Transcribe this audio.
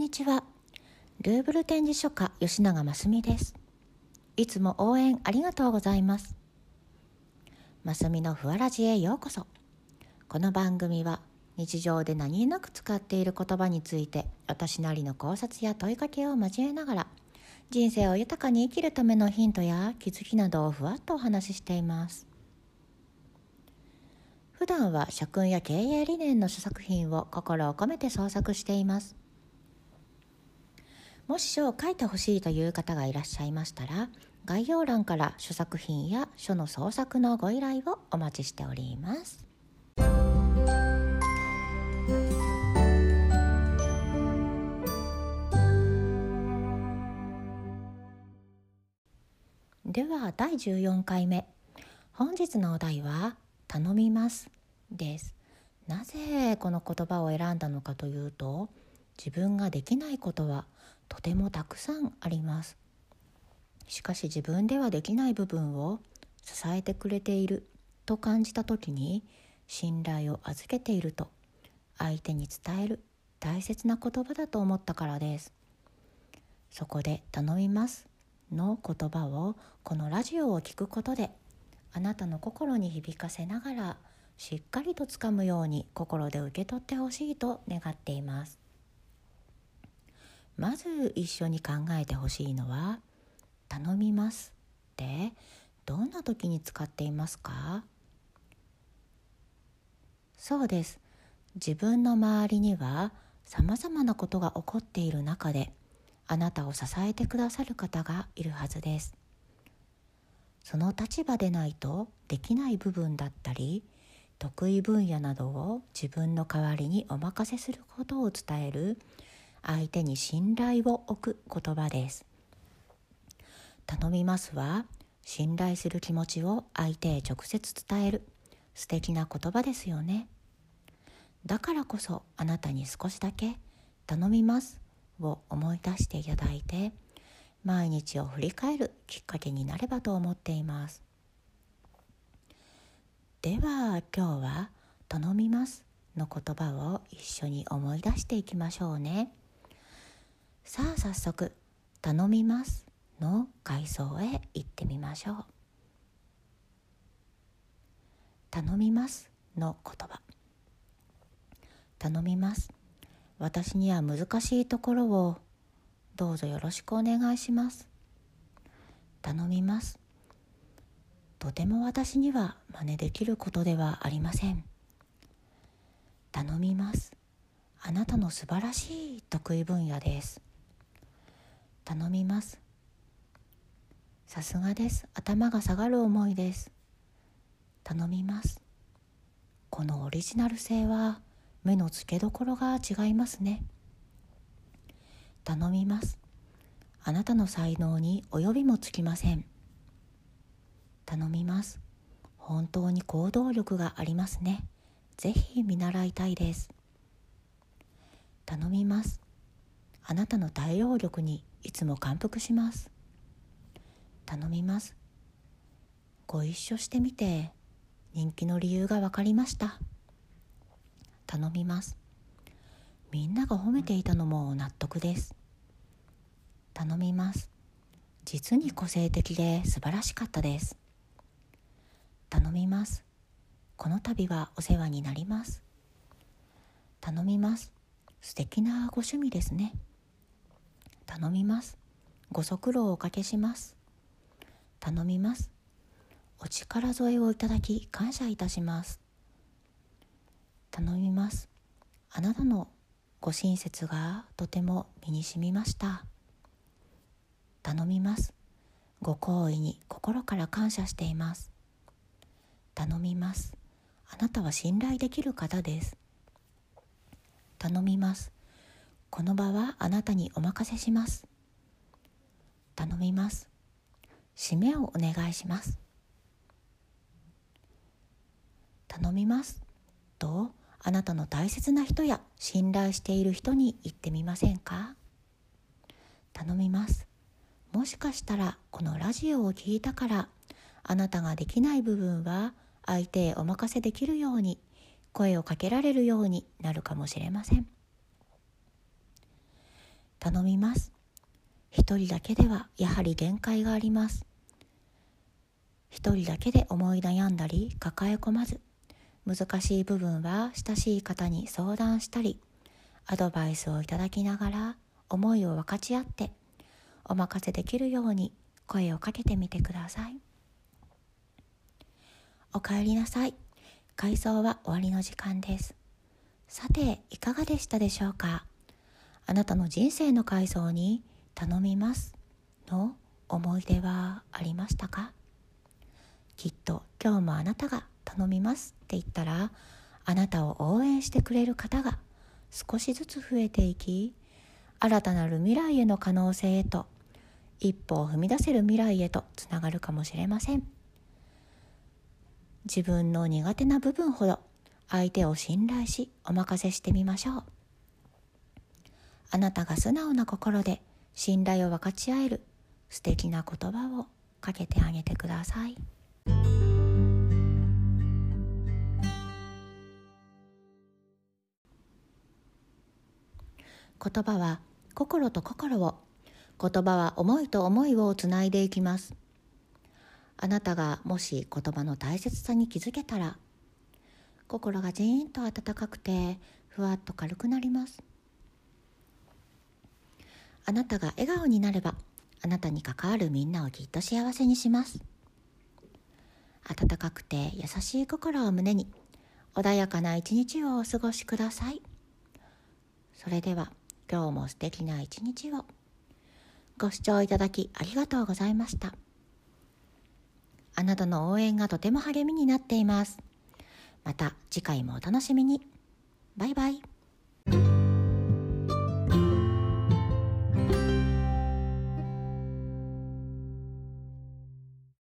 にちは。ルーブル展示書家吉永真澄です。いつも応援ありがとうございます。真澄のふわらじへようこそ。この番組は日常で何気なく使っている言葉について私なりの考察や問いかけを交えながら人生を豊かに生きるためのヒントや気づきなどをふわっとお話ししています。普段は社訓や経営理念の書作品を心を込めて創作しています。もし書を書いてほしいという方がいらっしゃいましたら概要欄から書作品や書の創作のご依頼をお待ちしております。では第14回目。本日のお題は頼みますです。なぜこの言葉を選んだのかというと自分ができないことはとてもたくさんあります。しかし自分ではできない部分を支えてくれていると感じた時に信頼を預けていると相手に伝える大切な言葉だと思ったからです。そこで「頼みます」の言葉をこのラジオを聞くことであなたの心に響かせながらしっかりとつかむように心で受け取ってほしいと願っています。まず一緒に考えてほしいのは「頼みます」ってどんな時に使っていますか？そうです。自分の周りにはさまざまなことが起こっている中であなたを支えてくださる方がいるはずです。その立場でないとできない部分だったり得意分野などを自分の代わりにお任せすることを伝える相手に信頼を置く言葉です。頼みますは信頼する気持ちを相手へ直接伝える。素敵な言葉ですよね。だからこそあなたに少しだけ頼みますを思い出していただいて毎日を振り返るきっかけになればと思っています。では今日は「頼みます」の言葉を一緒に思い出していきましょうね。さあ早速「頼みます」の階層へ行ってみましょう「頼みます」の言葉。頼みます。私には難しいところをどうぞよろしくお願いします。頼みます。とても私には真似できることではありません。頼みます。あなたの素晴らしい得意分野です。頼みます。さすがです。頭が下がる思いです。頼みます。このオリジナル性は目の付けどころが違いますね。頼みます。あなたの才能に及びもつきません。頼みます。本当に行動力がありますね。ぜひ見習いたいです。頼みます。あなたの対応力にいつも感服します。頼みます。ご一緒してみて人気の理由が分かりました。頼みます。みんなが褒めていたのも納得です。頼みます。実に個性的で素晴らしかったです。頼みます。この度はお世話になります。頼みます。素敵なご趣味ですね。頼みます。ご足労をおかけします。頼みます。お力添えをいただき感謝いたします。頼みます。あなたのご親切がとても身にしみました。頼みます。ご好意に心から感謝しています。頼みます。あなたは信頼できる方です。頼みます。この場はあなたにお任せします。頼みます。締めをお願いします。頼みます。とあなたの大切な人や信頼している人に言ってみませんか？頼みます。もしかしたらこのラジオを聞いたからあなたができない部分は相手へお任せできるように声をかけられるようになるかもしれません。頼みます。一人だけではやはり限界があります。一人だけで思い悩んだり抱え込まず難しい部分は親しい方に相談したりアドバイスをいただきながら思いを分かち合ってお任せできるように声をかけてみてください。おかえりなさい。回想は終わりの時間です。さていかがでしたでしょうか？あなたの人生の回想に頼みます。の思い出はありましたか？きっと今日もあなたが頼みますって言ったらあなたを応援してくれる方が少しずつ増えていき新たなる未来への可能性へと一歩を踏み出せる未来へとつながるかもしれません。自分の苦手な部分ほど相手を信頼しお任せしてみましょう。あなたが素直な心で信頼を分かち合える素敵な言葉をかけてあげてください。言葉は心と心を言葉は思いと思いをつないでいきますあなたがもし言葉の大切さに気づけたら心がジーンと温かくてふわっと軽くなりますあなたが笑顔になればあなたに関わるみんなをきっと幸せにします。温かくて優しい心を胸に穏やかな一日をお過ごしください。それでは今日も素敵な一日を。ご視聴いただきありがとうございました。あなたの応援がとても励みになっています。また次回もお楽しみに。バイバイ。